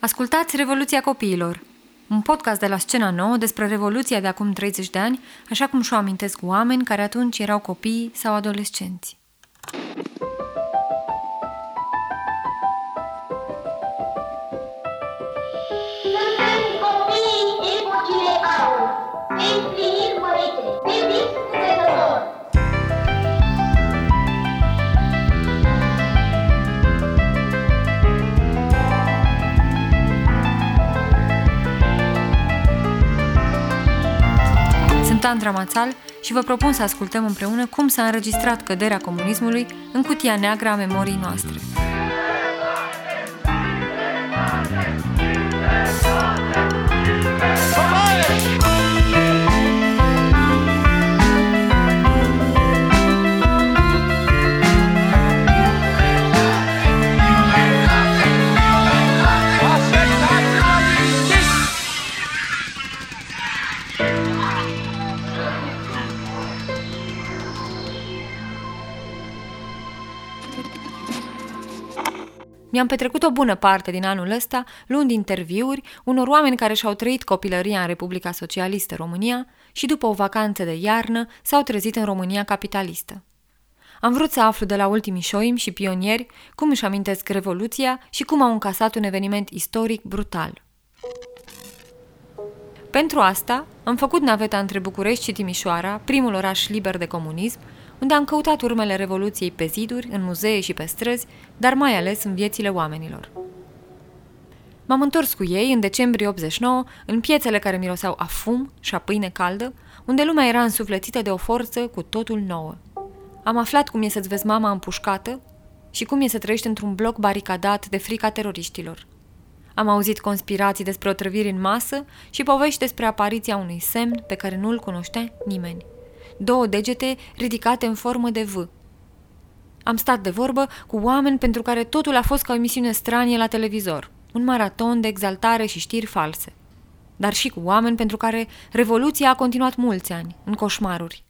Ascultați Revoluția Copiilor, un podcast de la Scena Nouă despre Revoluția de acum 30 de ani, așa cum și-o amintesc oameni care atunci erau copii sau adolescenți. Sunt Andra Mațal și vă propun să ascultăm împreună cum s-a înregistrat căderea comunismului în cutia neagră a memoriei noastre. Mi-am petrecut o bună parte din anul ăsta luând interviuri unor oameni care și-au trăit copilăria în Republica Socialistă România și după o vacanță de iarnă s-au trezit în România capitalistă. Am vrut să aflu de la ultimii șoim și pionieri cum își amintesc Revoluția și cum au încasat un eveniment istoric brutal. Pentru asta, am făcut naveta între București și Timișoara, primul oraș liber de comunism, unde am căutat urmele Revoluției pe ziduri, în muzee și pe străzi, dar mai ales în viețile oamenilor. M-am întors cu ei în decembrie 89, în piețele care miroseau a fum și a pâine caldă, unde lumea era însuflețită de o forță cu totul nouă. Am aflat cum e să-ți vezi mama împușcată și cum e să trăiești într-un bloc baricadat de frica teroriștilor. Am auzit conspirații despre otrăviri în masă și povești despre apariția unui semn pe care nu-l cunoștea nimeni. Două degete ridicate în formă de V. Am stat de vorbă cu oameni pentru care totul a fost ca o emisiune stranie la televizor, un maraton de exaltare și știri false. Dar și cu oameni pentru care Revoluția a continuat mulți ani, în coșmaruri.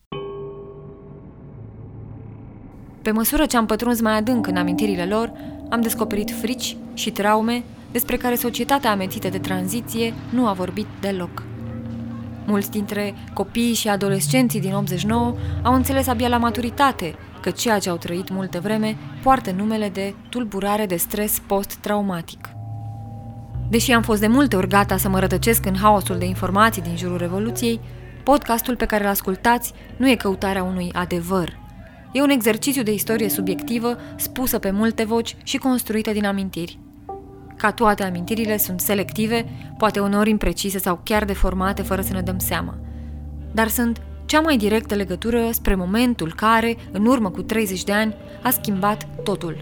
Pe măsură ce am pătruns mai adânc în amintirile lor, am descoperit frici și traume despre care societatea amețită de tranziție nu a vorbit deloc. Mulți dintre copiii și adolescenții din 89 au înțeles abia la maturitate că ceea ce au trăit multă vreme poartă numele de tulburare de stres post-traumatic. Deși am fost de multe ori gata să mă rătăcesc în haosul de informații din jurul Revoluției, podcastul pe care îl ascultați nu e căutarea unui adevăr. E un exercițiu de istorie subiectivă, spusă pe multe voci și construită din amintiri. Ca toate amintirile sunt selective, poate uneori imprecise sau chiar deformate fără să ne dăm seama. Dar sunt cea mai directă legătură spre momentul care, în urmă cu 30 de ani, a schimbat totul.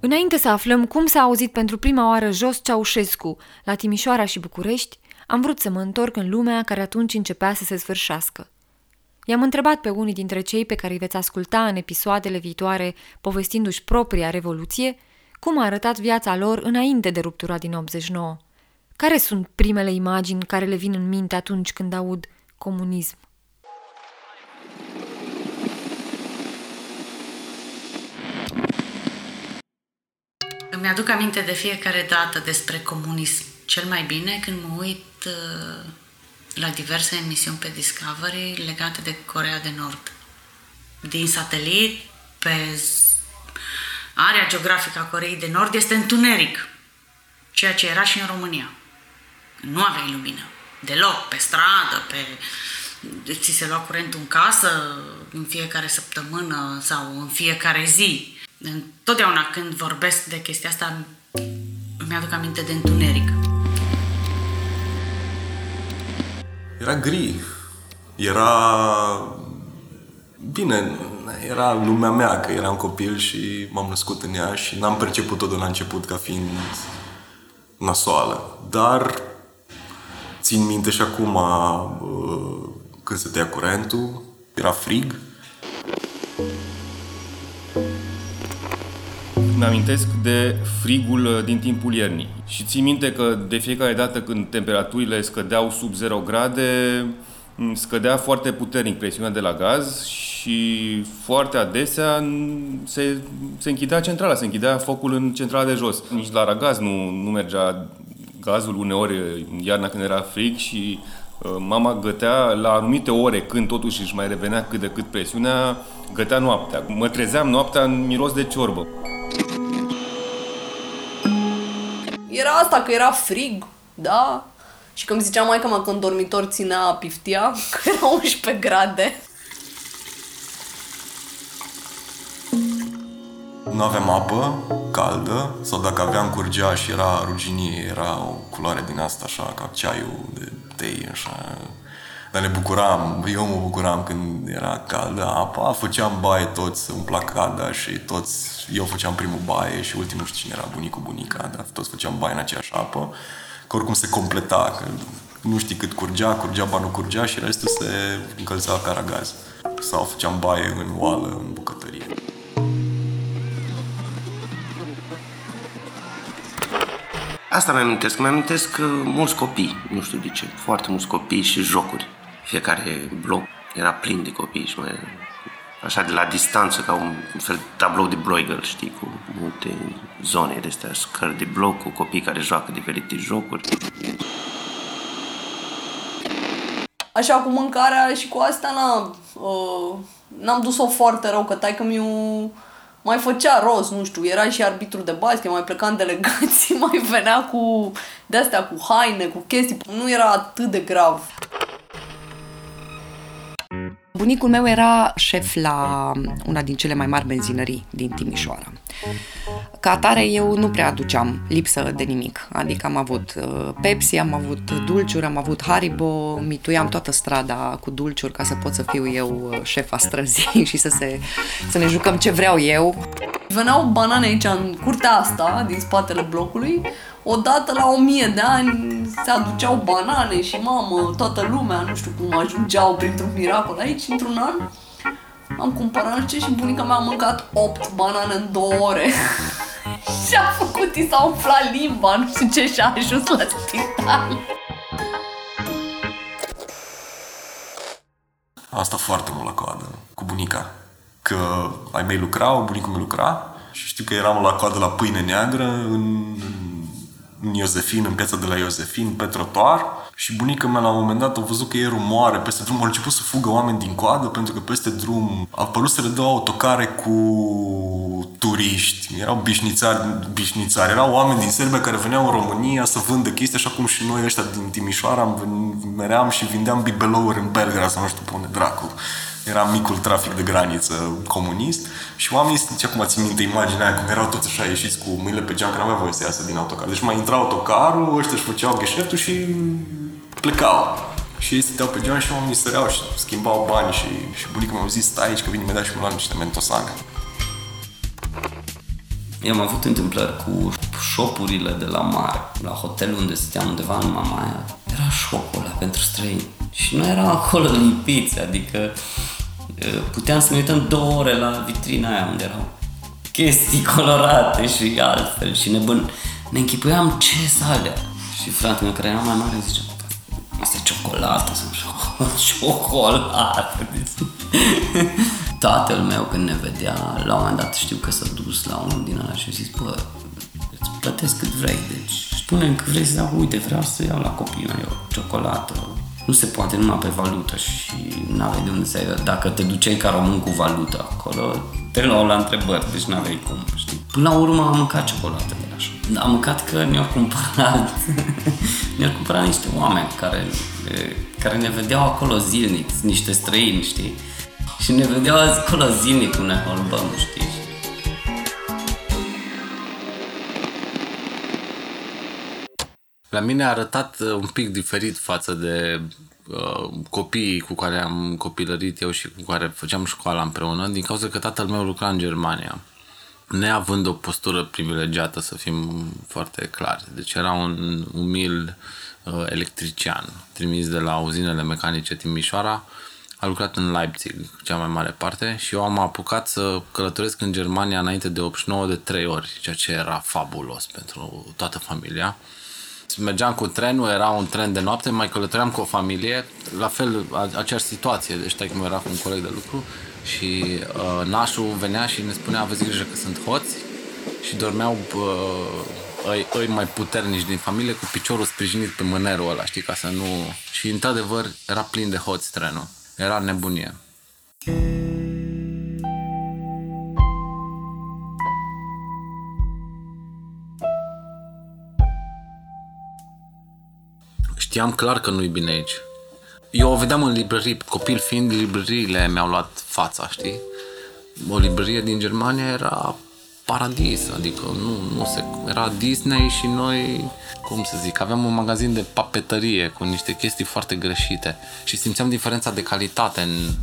Înainte să aflăm cum s-a auzit pentru prima oară jos Ceaușescu la Timișoara și București, am vrut să mă întorc în lumea care atunci începea să se sfârșească. I-am întrebat pe unii dintre cei pe care îi veți asculta în episoadele viitoare povestindu-și propria revoluție, cum a arătat viața lor înainte de ruptura din 89. Care sunt primele imagini care le vin în minte atunci când aud comunism? Îmi aduc aminte de fiecare dată despre comunism. Cel mai bine când mă uit uh, la diverse emisiuni pe Discovery legate de Corea de Nord. Din satelit, pe area geografică a Coreei de Nord este întuneric, ceea ce era și în România. Nu aveai lumină. Deloc, pe stradă, pe... ți se lua curentul în casă în fiecare săptămână sau în fiecare zi. Întotdeauna când vorbesc de chestia asta, îmi aduc aminte de întuneric. Era gri. Era... Bine, era lumea mea, că eram copil și m-am născut în ea și n-am perceput-o de la început ca fiind nasoală. Dar țin minte și acum uh, când se tăia curentul, era frig. Îmi amintesc de frigul uh, din timpul iernii. Și țin minte că de fiecare dată când temperaturile scădeau sub 0 grade, m, scădea foarte puternic presiunea de la gaz și și foarte adesea se, se închidea centrala, se închidea focul în centrala de jos. Nici la ragaz nu, nu mergea gazul uneori în iarna când era frig și uh, mama gătea la anumite ore când totuși își mai revenea cât de cât presiunea, gătea noaptea. Mă trezeam noaptea în miros de ciorbă. Era asta că era frig, da? Și când zicea mai că că în dormitor ținea piftia, că era 11 grade. Nu aveam apă caldă sau dacă aveam curgea și era ruginie, era o culoare din asta așa, ca ceaiul de tei, așa. Dar ne bucuram, eu mă bucuram când era caldă apa, făceam baie toți, umpla cada și toți, eu făceam primul baie și ultimul știu cine era, bunicul, bunica, dar toți făceam baie în aceeași apă, că oricum se completa, că nu știi cât curgea, curgea, ba nu curgea și restul se încălzea ca ragaz. Sau făceam baie în oală, în bucătărie. Asta mi amintesc. Mi amintesc uh, mulți copii, nu știu de ce, foarte mulți copii și jocuri. Fiecare bloc era plin de copii și mai așa de la distanță, ca un fel de tablou de Bruegel, știi, cu multe zone de astea, scări de bloc, cu copii care joacă diferite jocuri. Așa cu mâncarea și cu asta n-am, uh, n-am dus-o foarte rău, că taică mi mai făcea rost, nu știu, era și arbitru de basket, mai pleca în delegații, mai venea cu de-astea, cu haine, cu chestii, nu era atât de grav. Bunicul meu era șef la una din cele mai mari benzinării din Timișoara. Ca atare, eu nu prea aduceam lipsă de nimic. Adică am avut uh, Pepsi, am avut dulciuri, am avut Haribo, mituiam toată strada cu dulciuri ca să pot să fiu eu uh, șefa străzii și să, se, să ne jucăm ce vreau eu. Veneau banane aici în curtea asta, din spatele blocului, odată la o mie de ani se aduceau banane și mamă, toată lumea, nu știu cum ajungeau printr-un miracol aici, într-un an. Am cumpărat ce și bunica mea a mâncat 8 banane în 2 ore. și a făcut, i s-a umflat limba, nu știu ce, și a ajuns la spital. Asta foarte mult la coadă, cu bunica. Că ai mei lucrau, bunicul meu lucra și știu că eram la coadă la pâine neagră în, în Iosefin, în piața de la Iosefin, pe trotuar. Și bunica mea la un moment dat a văzut că e rumoare peste drum, au început să fugă oameni din coadă pentru că peste drum a apărut să le dau autocare cu turiști, erau bișnițari, bișnițari, erau oameni din Serbia care veneau în România să vândă chestii așa cum și noi ăștia din Timișoara. Meream și vindeam bibelouri în Belgrad sau nu știu pune dracu era micul trafic de graniță comunist și oamenii, ce acum țin minte imaginea aia, cum erau toți așa ieșiți cu mâinile pe geam, că n-aveau voie să iasă din autocar. Deci mai intra autocarul, ăștia își făceau gheșeftul și plecau. Și ei stăteau pe geam și oamenii săreau și schimbau bani și, și bunica mi-a zis, stai aici că vine imediat și mi-a luat niște mentosane. Eu am avut întâmplări cu șopurile de la mare, la hotelul unde stăteam undeva în Mamaia. Era șopul ăla pentru străini. Și noi eram acolo lipiți, adică puteam să ne uităm două ore la vitrina aia unde erau chestii colorate și altfel și ne, bân... ne închipuiam ce sale. Și fratele meu care era mai mare zice, asta e ciocolată sau ciocolată. Tatăl meu când ne vedea, la un moment dat știu că s-a dus la unul din ăla și a zis, bă, îți plătesc cât vrei, deci spune că vrei să dau, uite, vreau să iau la copiii mei o ciocolată, nu se poate numai pe valută și nu aveai de unde să ai, dacă te duceai ca român cu valută acolo, te luau la întrebări, deci nu aveai cum, știi. Până la urmă am mâncat ciocolată de așa. Am mâncat că ne-au cumpărat, ne-au cumpărat niște oameni care, care ne vedeau acolo zilnic, niște străini, știi? Și ne vedeau acolo zilnic cu ne holbăm, știi? La mine a arătat uh, un pic diferit față de uh, copiii cu care am copilărit eu și cu care făceam școala împreună, din cauza că tatăl meu lucra în Germania. Neavând o postură privilegiată, să fim foarte clari. Deci era un umil uh, electrician, trimis de la uzinele mecanice Timișoara, a lucrat în Leipzig, cea mai mare parte, și eu am apucat să călătoresc în Germania înainte de 89 de 3 ori, ceea ce era fabulos pentru toată familia mergeam cu trenul, era un tren de noapte, mai călătoream cu o familie, la fel, aceeași situație, deci cum era cu un coleg de lucru Și uh, nașul venea și ne spunea aveți grijă că sunt hoți și dormeau uh, îi, îi mai puternici din familie cu piciorul sprijinit pe mânerul ăla, știi, ca să nu... Și într-adevăr era plin de hoți trenul. Era nebunie. Știam clar că nu-i bine aici. Eu o vedeam în librării, copil fiind, librăriile mi-au luat fața, știi? O librărie din Germania era paradis, adică nu, nu se, era Disney și noi, cum să zic, aveam un magazin de papetărie cu niște chestii foarte greșite și simțeam diferența de calitate în,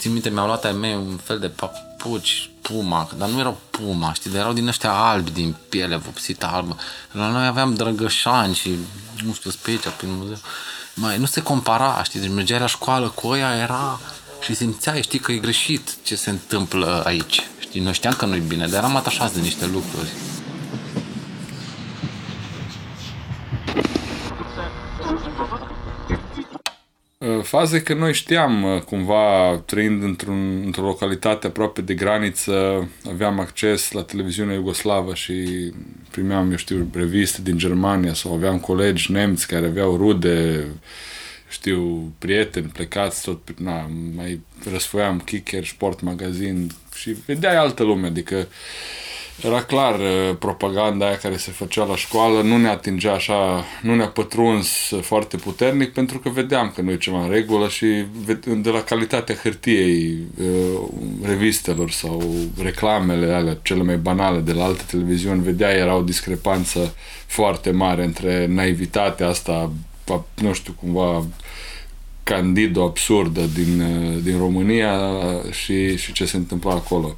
țin minte, mi-au luat ai mei un fel de papuci Puma, dar nu erau Puma, știi, dar erau din ăștia albi, din piele vopsită albă. La noi aveam drăgășani și, nu știu, pe aici, prin muzeu. Mai, nu se compara, știi, deci mergeai la școală cu oia, era și simțeai, știi, că e greșit ce se întâmplă aici. Știi, noi știam că nu-i bine, dar eram atașați de niște lucruri. Faze că noi știam cumva, trăind într-un, într-o localitate aproape de graniță, aveam acces la televiziunea iugoslavă și primeam, eu știu, reviste din Germania sau aveam colegi nemți care aveau rude, știu, prieteni plecați tot, na, mai răsfoiam Kicker, Sport Magazin și vedeai altă lume, adică uh, era clar, uh, propaganda aia care se făcea la școală nu ne atingea așa, nu ne-a pătruns foarte puternic pentru că vedeam că nu e ceva în regulă și de la calitatea hârtiei uh, revistelor sau reclamele alea cele mai banale de la alte televiziuni, vedea era o discrepanță foarte mare între naivitatea asta, nu știu, cumva candido absurdă din, uh, din România și, și ce se întâmpla acolo.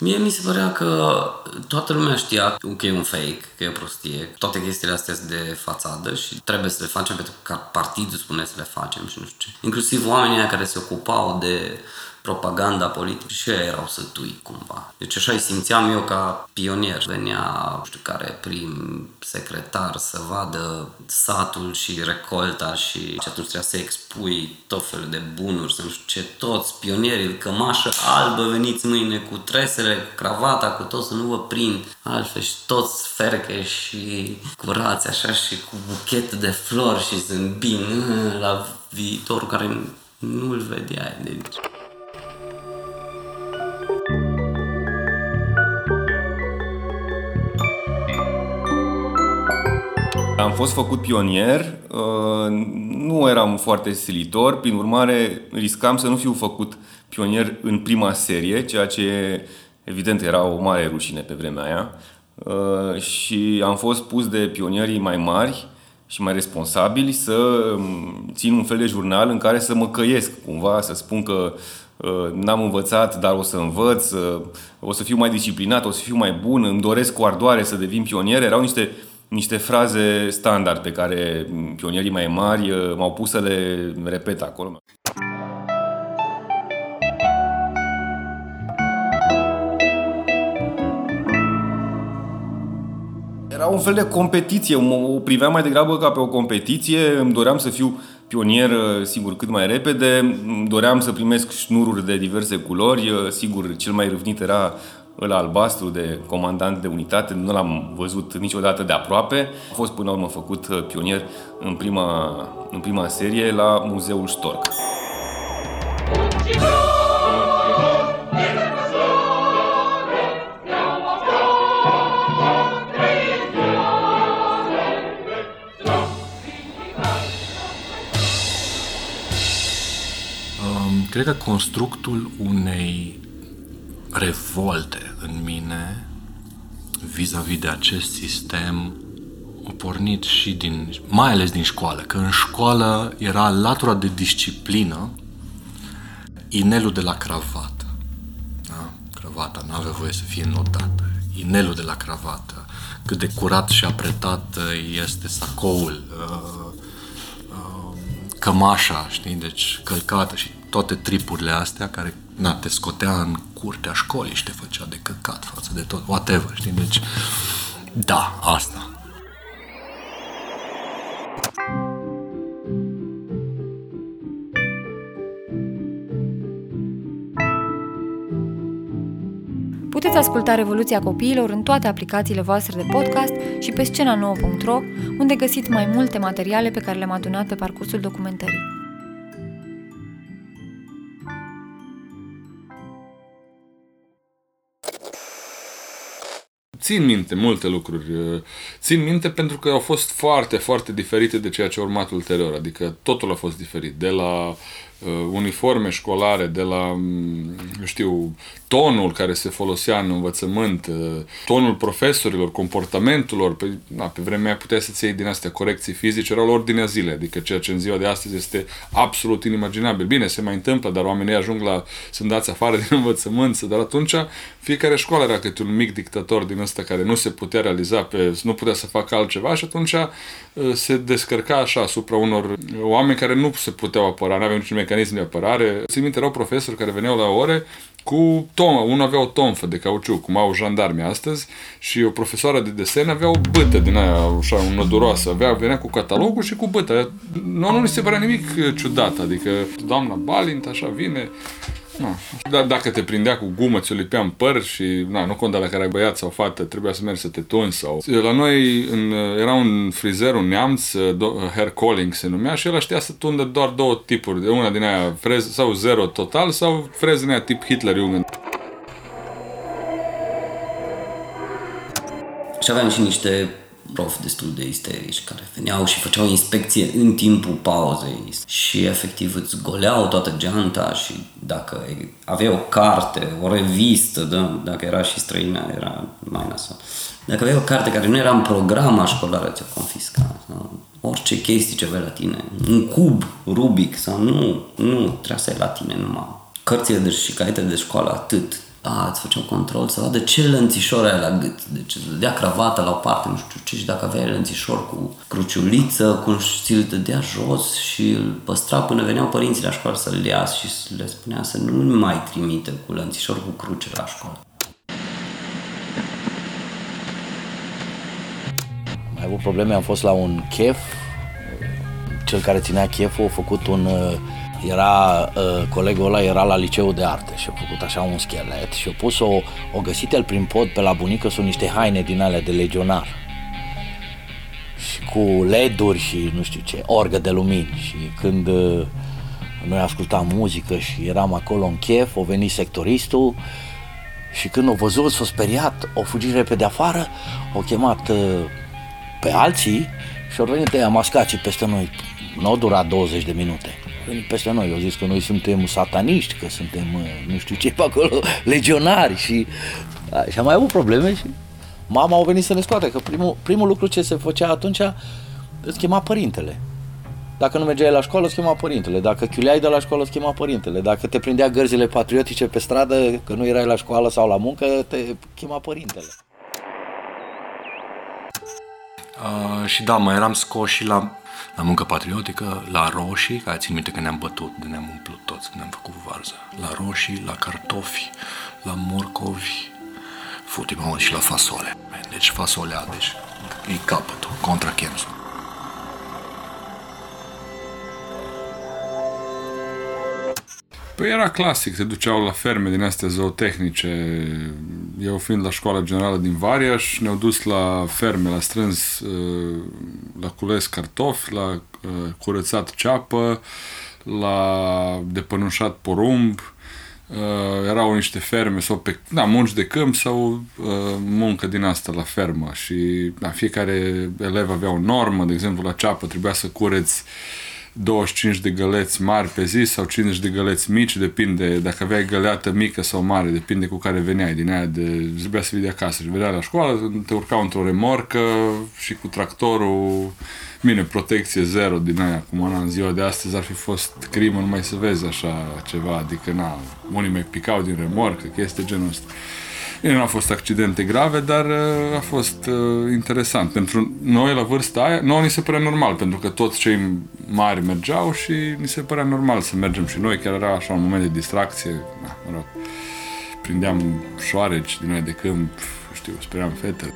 Mie mi se părea că toată lumea știa că e un fake, că e o prostie. Toate chestiile astea sunt de fațadă și trebuie să le facem pentru că partidul spune să le facem și nu știu ce. Inclusiv oamenii care se ocupau de propaganda politică și ei erau sătui cumva. Deci așa îi simțeam eu ca pionier. Venea, nu știu care, prim secretar să vadă satul și recolta și, și atunci trebuia să expui tot felul de bunuri, să nu știu ce, toți pionierii, cămașă albă, veniți mâine cu tresele, cu cravata, cu tot să nu vă prind altfel și toți ferche și curați așa și cu buchete de flori și zâmbind la viitor care nu-l vedeai. Deci Am fost făcut pionier, uh, nu eram foarte stilitor, prin urmare riscam să nu fiu făcut pionier în prima serie, ceea ce evident era o mare rușine pe vremea aia. Uh, și am fost pus de pionierii mai mari și mai responsabili să um, țin un fel de jurnal în care să mă căiesc cumva, să spun că uh, n-am învățat, dar o să învăț, o să fiu mai disciplinat, o să fiu mai bun, îmi doresc cu ardoare să devin pionier. Erau niște niște fraze standard pe care pionierii mai mari uh, m-au pus să le repet acolo. Era un fel de competiție, o priveam mai degrabă ca pe o competiție, îmi doream să fiu pionier, uh, sigur, cât mai repede, doream să primesc șnururi de diverse culori, uh, sigur, cel mai râvnit era ăla albastru de comandant de unitate, nu l-am văzut niciodată de aproape. A fost până la urmă făcut uh, pionier în prima, în prima serie la Muzeul Stork. Cred că constructul unei revolte în mine vis-a-vis de acest sistem a pornit și din, mai ales din școală, că în școală era latura de disciplină inelul de la cravată. Da? Cravata nu avea voie să fie notată. Inelul de la cravată. Cât de curat și apretat este sacoul, uh, uh, cămașa, știi, deci călcată și toate tripurile astea care na, te scotea în curtea școlii și te făcea de căcat față de tot, whatever, știi? Deci, da, asta. Puteți asculta Revoluția Copiilor în toate aplicațiile voastre de podcast și pe scena9.ro, unde găsiți mai multe materiale pe care le-am adunat pe parcursul documentării. Țin minte multe lucruri. Țin minte pentru că au fost foarte, foarte diferite de ceea ce a urmat ulterior. Adică totul a fost diferit. De la uh, uniforme școlare, de la, mm, eu știu, tonul care se folosea în învățământ, uh, tonul profesorilor, comportamentul lor. Pe, na, pe vremea aia puteai să-ți iei din astea corecții fizice, erau la ordinea zilei, adică ceea ce în ziua de astăzi este absolut inimaginabil. Bine, se mai întâmplă, dar oamenii ajung la, sunt dați afară din învățământ, dar atunci fiecare școală era câte un mic dictator din ăsta care nu se putea realiza, pe, nu putea să facă altceva și atunci uh, se descărca așa asupra unor oameni care nu se puteau apăra, nu aveau niciun mecanism de apărare. Țin minte, erau profesori care veneau la ore cu tomă. Unul avea o tomfă de cauciuc, cum au jandarmi astăzi, și o profesoară de desen avea o bâtă din aia, așa, năduroasă. Avea, venea cu catalogul și cu bâtă. Nu, nu mi se părea nimic ciudat, adică doamna Balint așa vine, Na. Dar dacă te prindea cu gumă, ți-o lipea în păr și na, nu conta la care ai băiat sau fată, trebuia să mergi să te tunzi sau... La noi în, era un frizer, un neamț, Hair Calling se numea și el știa să tundă doar două tipuri, de una din aia frez sau zero total sau freză din aia tip Hitler-Jugend. Și aveam și niște prof destul de isterici care veneau și făceau inspecție în timpul pauzei și efectiv îți goleau toată geanta și dacă aveai o carte, o revistă, da, dacă era și străină, era mai nasol. Dacă aveai o carte care nu era în programa școlară, ți-o confisca. Sau orice chestii ce aveai la tine. Un cub Rubic sau nu, nu, trebuia să ai la tine numai. Cărțile de și caiete de școală, atât a, îți făceau control să vadă ce lănțișor ai la gât. Deci îți dădea cravata la o parte, nu știu ce, și dacă aveai lănțișor cu cruciuliță, cum ți-l dădea jos și îl păstra până veneau părinții la școală să-l ia și le spunea să nu mai trimite cu lănțișor cu cruce la școală. Am mai avut probleme, am fost la un chef, cel care ținea cheful a făcut un uh, era, uh, colegul ăla era la liceul de arte și a făcut așa un schelet și a pus o, o găsit el prin pod pe la bunică sunt niște haine din alea de legionar. Și cu leduri și nu știu ce, orgă de lumini. Și când uh, noi ascultam muzică și eram acolo în chef, o venit sectoristul și când o văzut, s-a speriat, o fugit repede afară, o chemat uh, pe alții și au venit ăia mascații peste noi. Nu au durat 20 de minute venit peste noi. Au zis că noi suntem sataniști, că suntem nu știu ce pe acolo, legionari și, și am mai avut probleme și mama au venit să ne scoate, că primul, primul lucru ce se făcea atunci îți chema părintele. Dacă nu mergeai la școală, îți chema părintele. Dacă chiuleai de la școală, îți chema părintele. Dacă te prindea gărzile patriotice pe stradă, că nu erai la școală sau la muncă, te chema părintele. Uh, și da, mai eram scoși și la la muncă patriotică, la roșii, care țin minte că ne-am bătut, ne-am umplut toți, ne-am făcut varză. La roșii, la cartofi, la morcovi, futi mă și la fasole. Deci fasolea, deci e capătul, contra Chemsul. Păi era clasic, se duceau la ferme din astea zootehnice. Eu fiind la școala generală din Variaș, ne-au dus la ferme, la strâns, uh, la cules cartofi, la uh, curățat ceapă, la depănușat porumb, uh, erau niște ferme sau pe, da, munci de câmp sau muncă din asta la fermă și da, fiecare elev avea o normă, de exemplu la ceapă trebuia să cureți 25 de găleți mari pe zi sau 50 de găleți mici, depinde dacă aveai găleată mică sau mare, depinde cu care veneai din aia de trebuia să vii de acasă și vedeai la școală, te urcau într-o remorcă și cu tractorul Bine, protecție zero din aia, cum ana în ziua de astăzi ar fi fost crimă numai să vezi așa ceva, adică na, unii mai picau din remorcă, chestii genul ăsta. Bine, nu au fost accidente grave, dar uh, a fost uh, interesant. Pentru noi, la vârsta aia, nouă ni se părea normal, pentru că toți cei mari mergeau și ni se părea normal să mergem și noi, chiar era așa un moment de distracție, da, mă rog, prindeam șoareci din noi de câmp, știu, speram fete.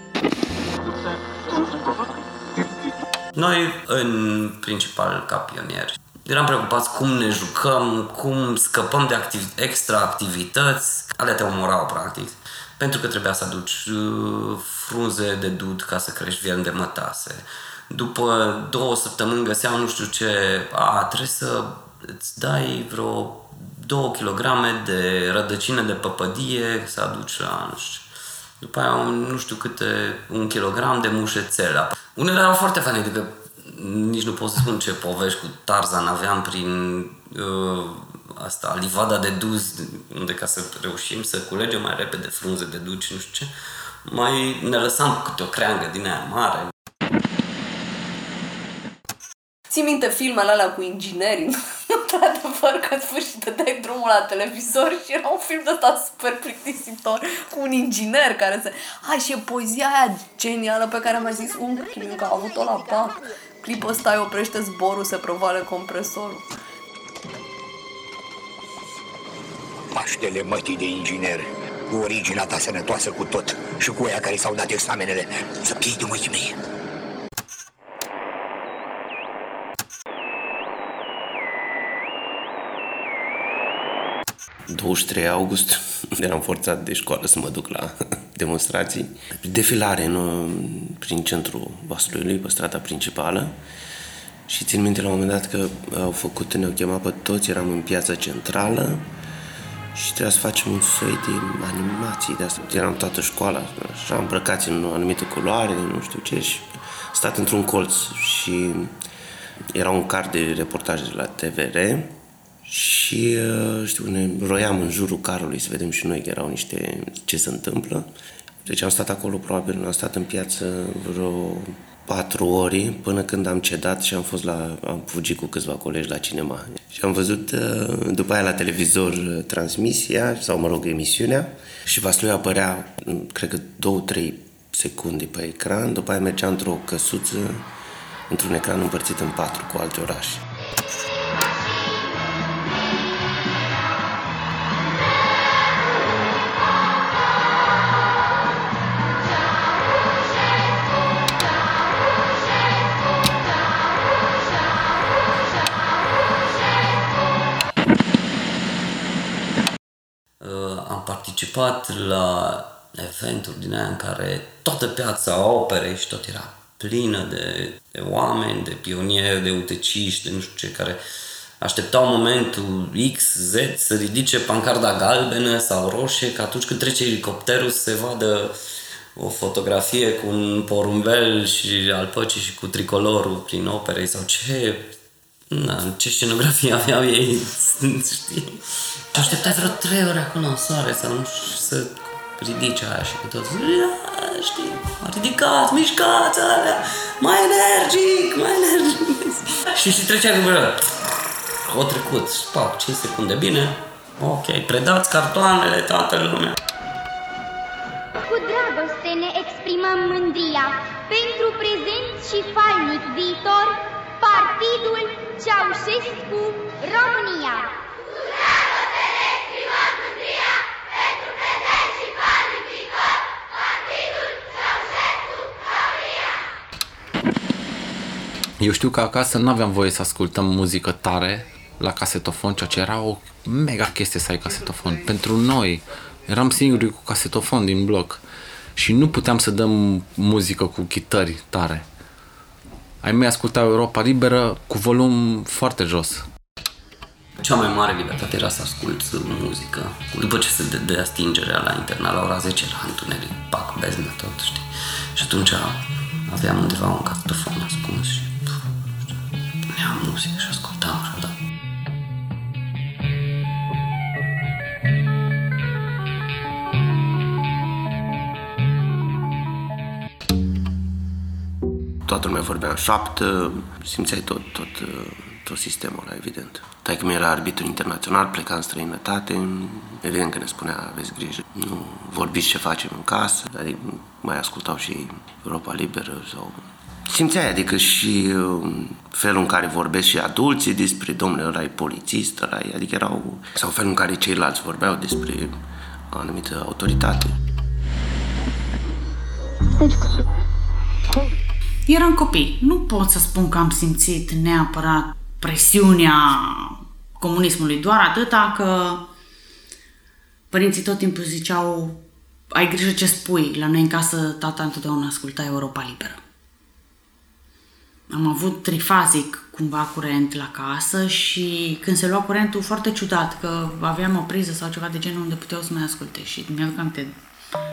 Noi, în principal, ca pionieri, eram preocupați cum ne jucăm, cum scăpăm de activ- extra activități. Alea te omorau, practic. Pentru că trebuia să aduci uh, frunze de dud ca să crești viermi de mătase. După două săptămâni găseau nu știu ce, a, trebuie să îți dai vreo 2 kg de rădăcină de păpădie să aduci la, nu știu, după aia un, nu știu câte, un kilogram de mușețela. Unele erau foarte faine, adică nici nu pot să spun ce povești cu Tarzan aveam prin uh, asta, livada de duz, unde ca să reușim să culegem mai repede frunze de duci, nu știu ce, mai ne lăsam câte o creangă din aia mare. Ții minte filmele alea cu inginerii? Într-adevăr, că în sfârșit dai drumul la televizor și era un film de ăsta super plictisitor cu un inginer care se... Hai, și e poezia aia genială pe care mi-a zis un clip, că a avut-o la PAC. Clipul ăsta îi oprește zborul, se provale compresorul. Paștele mătii de inginer, cu originea ta sănătoasă cu tot și cu ea care s-au dat examenele, să piei de ochii mei. 23 august eram forțat de școală să mă duc la demonstrații. Defilare în, prin centrul Vaslui, pe strada principală. Și țin minte la un moment dat că au făcut, ne-au chemat pe toți, eram în piața centrală și trebuia să facem un soi de animații de asta. Eram toată școala, așa, îmbrăcați în o anumită culoare, nu știu ce, și stat într-un colț și era un card de reportaje de la TVR și, uh, știu, ne roiam în jurul carului să vedem și noi că erau niște ce se întâmplă. Deci am stat acolo, probabil, am stat în piață vreo patru ori până când am cedat și am fost la, am fugit cu câțiva colegi la cinema. Și am văzut uh, după aia la televizor uh, transmisia, sau mă rog, emisiunea și Vaslui apărea, cred că două, trei secunde pe ecran, după aia mergea într-o căsuță, într-un ecran împărțit în patru cu alte orașe. Participat la eventuri din aia în care toată piața operei și tot era plină de, de oameni, de pionieri, de uteciști, de nu știu ce, care așteptau momentul X, Z să ridice pancarda galbenă sau roșie, că atunci când trece elicopterul să se vadă o fotografie cu un porumbel și al păcii și cu tricolorul prin operei sau ce Na, ce scenografie aveau ei, știi? Și așteptai vreo trei ore acolo în soare să nu știu, să ridice aia și cu toți, "Ia, știi, ridicați, mișcați alea, mai energic, mai energic. și și trecea cu vreo, o trecut, pac, 5 secunde, bine, ok, predați cartoanele, toată lumea. Cu dragoste ne exprimăm mândria pentru prezent și falnic viitor, Partidul Ceaușescu România. Eu știu că acasă nu aveam voie să ascultăm muzică tare la casetofon, ceea ce era o mega chestie să ai casetofon. Pentru noi, eram singurii cu casetofon din bloc și nu puteam să dăm muzică cu chitări tare. Ai mei ascultau Europa Liberă cu volum foarte jos. Cea mai mare libertate era să ascult muzică. După ce se dădea stingerea la internat, la ora 10 era întuneric, pac, beznă, tot, știi? Și atunci aveam undeva un casetofon ascuns și pf, știu, puneam muzică și ascultam Toată lumea vorbea în șoaptă, simțeai tot, tot, tot sistemul ăla, evident. Tai că era arbitru internațional, pleca în străinătate, evident că ne spunea, aveți grijă, nu vorbiți ce facem în casă, adică mai ascultau și Europa Liberă sau Simțeai, adică și uh, felul în care vorbesc și adulții despre domnule ăla e polițist, ăla e, adică erau, sau felul în care ceilalți vorbeau despre o anumită autoritate. Eram copii. Nu pot să spun că am simțit neapărat presiunea comunismului, doar atâta că părinții tot timpul ziceau ai grijă ce spui. La noi în casă tata întotdeauna asculta Europa Liberă. Am avut trifazic cumva curent la casă și când se lua curentul foarte ciudat că aveam o priză sau ceva de genul unde puteau să mai asculte și mi-aduc aminte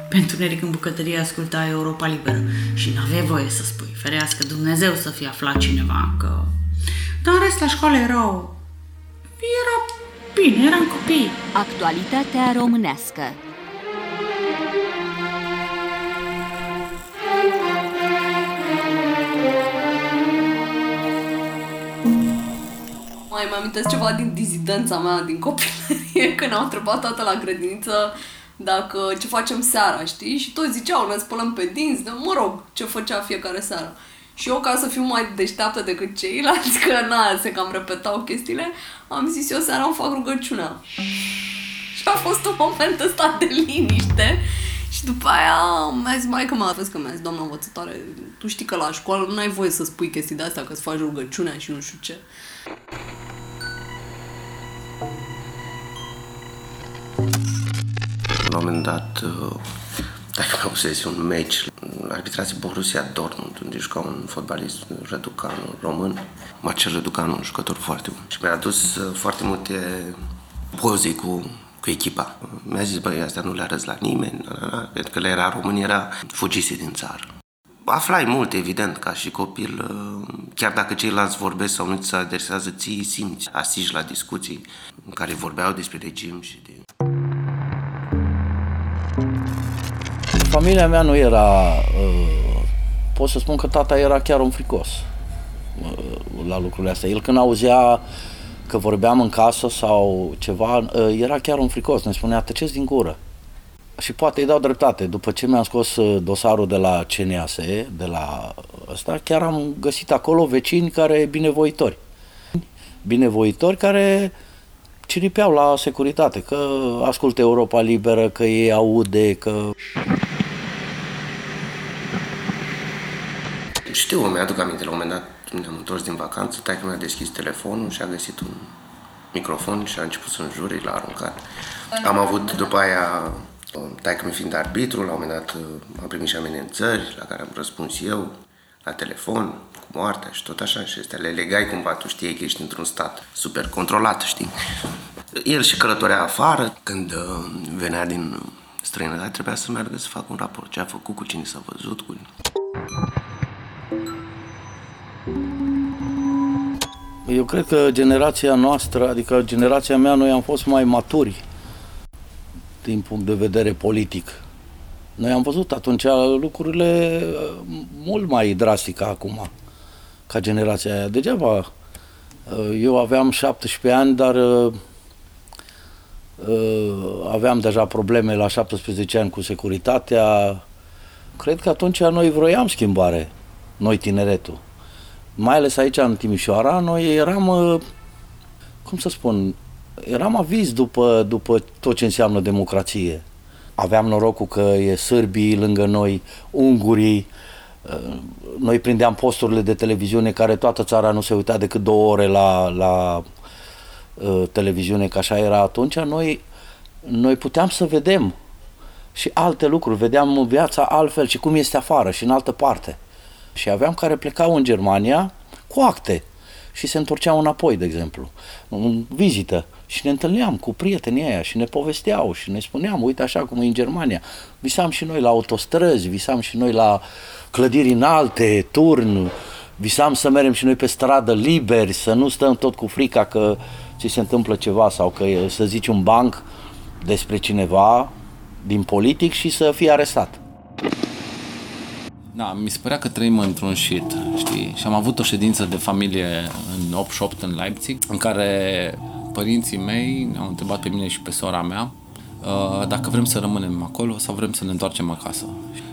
pentru Neric în bucătărie asculta Europa Liberă. Și n-aveai voie să spui, ferească Dumnezeu să fie aflat cineva că... Dar în rest la școală erau... Era bine, eram copii. Actualitatea românească. Mai mai amintesc ceva din dizidența mea din copilărie, când am întrebat tata la grădiniță dacă ce facem seara, știi? Și toți ziceau, ne spălăm pe dinți, de, mă rog, ce făcea fiecare seară. Și eu, ca să fiu mai deșteaptă decât ceilalți, că na, se cam repetau chestiile, am zis eu seara îmi fac rugăciunea. Și a fost un moment ăsta de liniște. Și după aia mi-a zis, mai că mă vezi că mi-a zis, doamna învățătoare, tu știi că la școală nu ai voie să spui chestii de astea, că să faci rugăciunea și nu știu ce. La un moment dat, uh, dacă mă ausezi un meci, arbitrație Borussia Dortmund, unde juca un fotbalist răducan român, Marcel Răducanu, un jucător foarte bun. Și mi-a adus uh, foarte multe poze cu, cu echipa. Mi-a zis, băi, astea nu le arăți la nimeni, na, na, na, pentru că le era român, era fugise din țară. Aflai mult, evident, ca și copil, uh, chiar dacă ceilalți vorbesc sau nu ți se adresează, ții simți, asiși la discuții în care vorbeau despre regim și de Familia mea nu era, uh, pot să spun că tata era chiar un fricos uh, la lucrurile astea. El când auzea că vorbeam în casă sau ceva, uh, era chiar un fricos, ne spunea tăceți din gură. Și poate îi dau dreptate. După ce mi-am scos dosarul de la CNAS, de la ăsta, chiar am găsit acolo vecini care binevoitori. Binevoitori care ciripeau la securitate, că ascultă Europa Liberă, că ei aude, că... Știu, mi-aduc aminte, la un moment dat ne-am întors din vacanță, taică mi-a deschis telefonul și a găsit un microfon și a început să înjure, l-a aruncat. Am avut după aia, taică mi fiind arbitru, la un moment dat am primit și amenințări la care am răspuns eu, la telefon, cu moartea și tot așa și astea le legai cumva, tu știi că ești într-un stat super controlat, știi? El și călătorea afară, când uh, venea din străinătate, trebuia să meargă să facă un raport, ce a făcut, cu cine s-a văzut, cu... Eu cred că generația noastră, adică generația mea, noi am fost mai maturi din punct de vedere politic. Noi am văzut atunci lucrurile uh, mult mai drastică acum, ca generația aia. Degeaba uh, eu aveam 17 ani, dar uh, aveam deja probleme la 17 ani cu securitatea. Cred că atunci noi vroiam schimbare, noi tineretul mai ales aici în Timișoara, noi eram, uh, cum să spun, eram aviz după, după tot ce înseamnă democrație. Aveam norocul că e sârbii lângă noi, ungurii, uh, noi prindeam posturile de televiziune care toată țara nu se uita decât două ore la, la uh, televiziune, că așa era atunci, noi, noi puteam să vedem și alte lucruri, vedeam viața altfel și cum este afară și în altă parte. Și aveam care plecau în Germania cu acte și se întorceau înapoi, de exemplu, în vizită. Și ne întâlneam cu prietenii aia și ne povesteau și ne spuneam, uite așa cum e în Germania. Visam și noi la autostrăzi, visam și noi la clădiri înalte, turn, visam să mergem și noi pe stradă liberi, să nu stăm tot cu frica că ți se întâmplă ceva sau că să zici un banc despre cineva din politic și să fie arestat. Da, mi se părea că trăim într-un shit, știi? Și am avut o ședință de familie în 88 în Leipzig, în care părinții mei ne-au întrebat pe mine și pe sora mea uh, dacă vrem să rămânem acolo sau vrem să ne întoarcem acasă.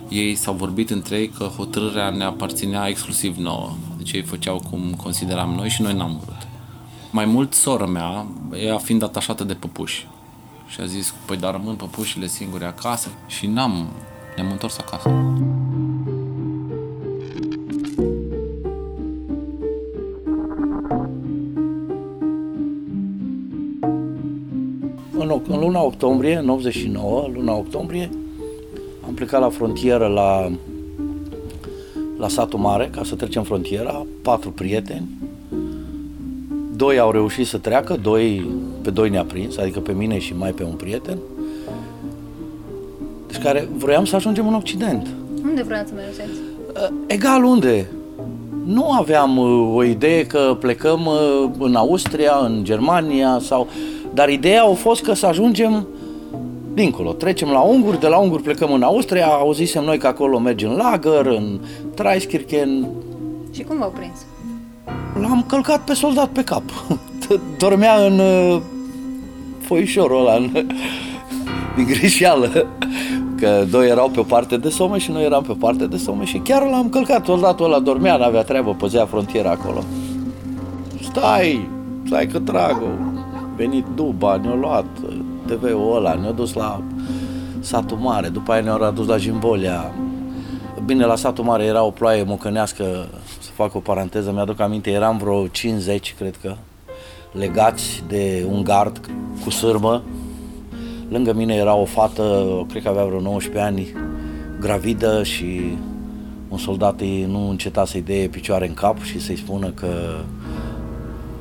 Ei s-au vorbit între ei că hotărârea ne aparținea exclusiv nouă, deci ei făceau cum consideram noi și noi n-am vrut. Mai mult, sora mea, ea fiind atașată de păpuși, și a zis, păi dar rămân păpușile singure acasă și n-am, ne-am întors acasă. În, oc- în luna octombrie, în 89, luna octombrie, am plecat la frontieră la, la satul mare ca să trecem frontiera, patru prieteni. Doi au reușit să treacă, doi, pe doi ne-a prins, adică pe mine și mai pe un prieten. Deci care vroiam să ajungem în Occident. Unde vreați să mergeți? Egal unde. Nu aveam uh, o idee că plecăm uh, în Austria, în Germania sau... Dar ideea a fost că să ajungem dincolo. Trecem la unguri, de la unguri plecăm în Austria, auzisem noi că acolo merge în lagăr, în Traiskirchen. Și cum v-au prins? L-am călcat pe soldat pe cap. Dormea în uh, foișorul ăla, în, din greșeală. Că doi erau pe o parte de somă și noi eram pe o parte de somă și chiar l-am călcat. Soldatul ăla dormea, n-avea treabă, păzea frontiera acolo. Stai, stai că trag venit Duba, ne-a luat TV-ul ăla, ne-a dus la satul mare, după aia ne-au adus la Jimbolia. Bine, la satul mare era o ploaie mocănească, să fac o paranteză, mi-aduc aminte, eram vreo 50, cred că, legați de un gard cu sârmă. Lângă mine era o fată, cred că avea vreo 19 ani, gravidă și un soldat îi nu înceta să-i dea picioare în cap și să-i spună că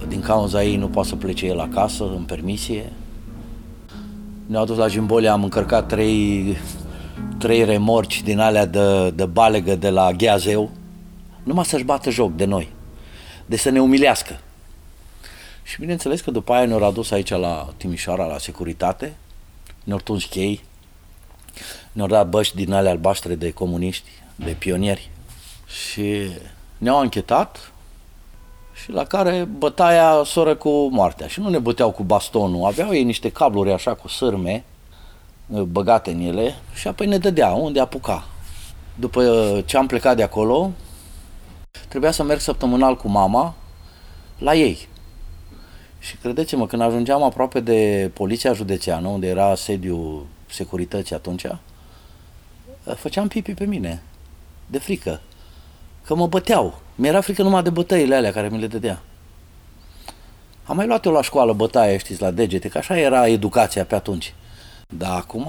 din cauza ei nu poate să plece el acasă în permisie. Ne-au dus la Jimbolia, am încărcat trei, trei remorci din alea de, de balegă de la Gheazeu, numai să-și bată joc de noi, de să ne umilească. Și bineînțeles că după aia ne-au adus aici la Timișoara, la securitate, ne-au tuns chei, ne-au dat băști din alea albaștre de comuniști, de pionieri și ne-au anchetat și la care bătaia soră cu moartea. Și nu ne băteau cu bastonul, aveau ei niște cabluri așa cu sârme băgate în ele și apoi ne dădea unde apuca. După ce am plecat de acolo, trebuia să merg săptămânal cu mama la ei. Și credeți-mă, când ajungeam aproape de poliția județeană, unde era sediul securității atunci, făceam pipi pe mine, de frică, că mă băteau. Mi-era frică numai de bătăile alea care mi le dădea. Am mai luat eu la școală bătaie, știți, la degete, că așa era educația pe atunci. Dar acum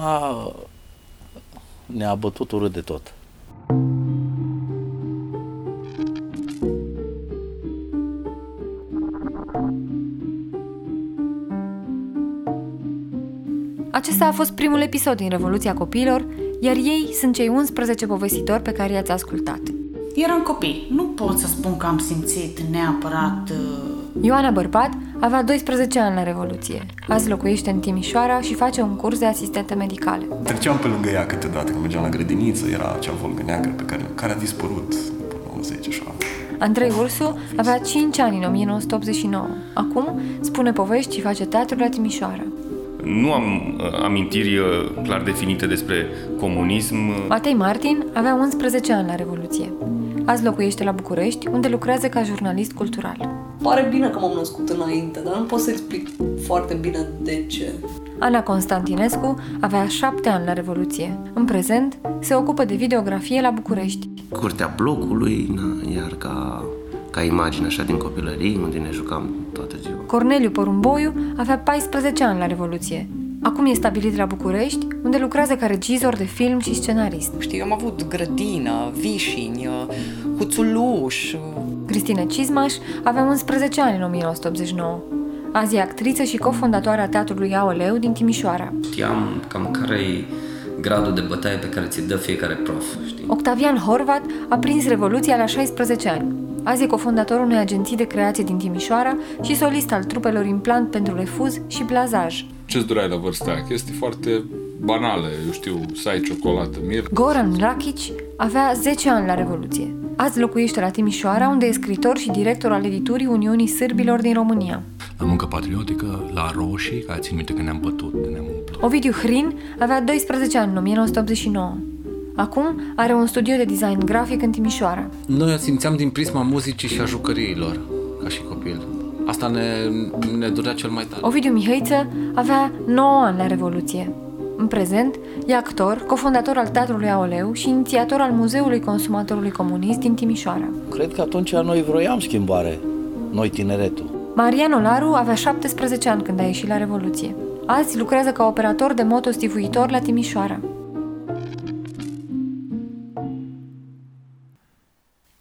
ne-a bătut urât de tot. Acesta a fost primul episod din Revoluția Copiilor, iar ei sunt cei 11 povestitori pe care i-ați ascultat. Eram copii. Nu pot să spun că am simțit neapărat... Uh... Ioana Bărbat avea 12 ani la Revoluție. Azi locuiește în Timișoara și face un curs de asistentă medicală. Treceam pe lângă ea câteodată, când mergeam la grădiniță, era acea volgă neagră pe care, care a dispărut după 90 așa. Andrei Ursu avea 5 ani în 1989. Acum spune povești și face teatru la Timișoara. Nu am uh, amintiri uh, clar definite despre comunism. Matei Martin avea 11 ani la Revoluție. Azi locuiește la București, unde lucrează ca jurnalist cultural. Pare bine că m-am născut înainte, dar nu pot să explic foarte bine de ce. Ana Constantinescu avea 7 ani la Revoluție. În prezent, se ocupă de videografie la București. Curtea blocului, na, iar ca, ca imagine așa din copilărie, unde ne jucam toată ziua. Corneliu Porumboiu avea 14 ani la Revoluție. Acum e stabilit la București, unde lucrează ca regizor de film și scenarist. Știi, eu am avut grădină, vișini, huțuluș. Cristina Cizmaș avea 11 ani în 1989. Azi e actriță și cofondatoarea Teatrului Aoleu din Timișoara. Știam cam care e gradul de bătaie pe care ți-l dă fiecare prof, știi? Octavian Horvat a prins Revoluția la 16 ani. Azi e cofondatorul unei agenții de creație din Timișoara și solist al trupelor Implant pentru refuz și plazaj. Ce-ți doreai la vârsta aia? Chestii foarte banale, eu știu, să ai ciocolată, mir. Goran Rakic avea 10 ani la Revoluție. Azi locuiește la Timișoara, unde e scritor și director al editurii Uniunii Sârbilor din România. La muncă patriotică, la roșii, care țin minte că ne-am bătut, ne-am umplut. Ovidiu Hrin avea 12 ani în 1989. Acum are un studio de design grafic în Timișoara. Noi o simțeam din prisma muzicii și a jucăriilor, ca și copil. Asta ne, ne durea cel mai tare. Ovidiu Mihăiță avea 9 ani la Revoluție. În prezent, e actor, cofondator al Teatrului Aoleu și inițiator al Muzeului Consumatorului Comunist din Timișoara. Cred că atunci noi vroiam schimbare, noi tineretul. Marian Olaru avea 17 ani când a ieșit la Revoluție. Azi lucrează ca operator de moto stivuitor la Timișoara.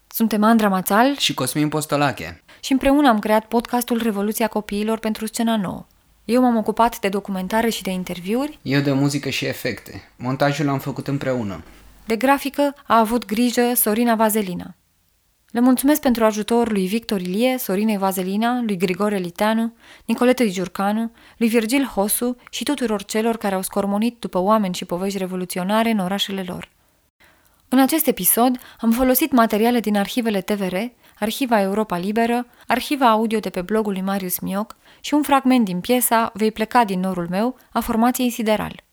Suntem Andra Mațal și Cosmin Postolache și împreună am creat podcastul Revoluția Copiilor pentru Scena Nouă. Eu m-am ocupat de documentare și de interviuri. Eu de muzică și efecte. Montajul l-am făcut împreună. De grafică a avut grijă Sorina Vazelina. Le mulțumesc pentru ajutorul lui Victor Ilie, Sorinei Vazelina, lui Grigore Liteanu, Nicolete Giurcanu, lui Virgil Hosu și tuturor celor care au scormonit după oameni și povești revoluționare în orașele lor. În acest episod am folosit materiale din arhivele TVR, Arhiva Europa Liberă, arhiva audio de pe blogul lui Marius Mioc și un fragment din piesa Vei pleca din norul meu a formației Sideral.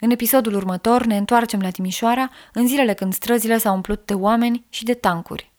În episodul următor ne întoarcem la Timișoara în zilele când străzile s-au umplut de oameni și de tancuri.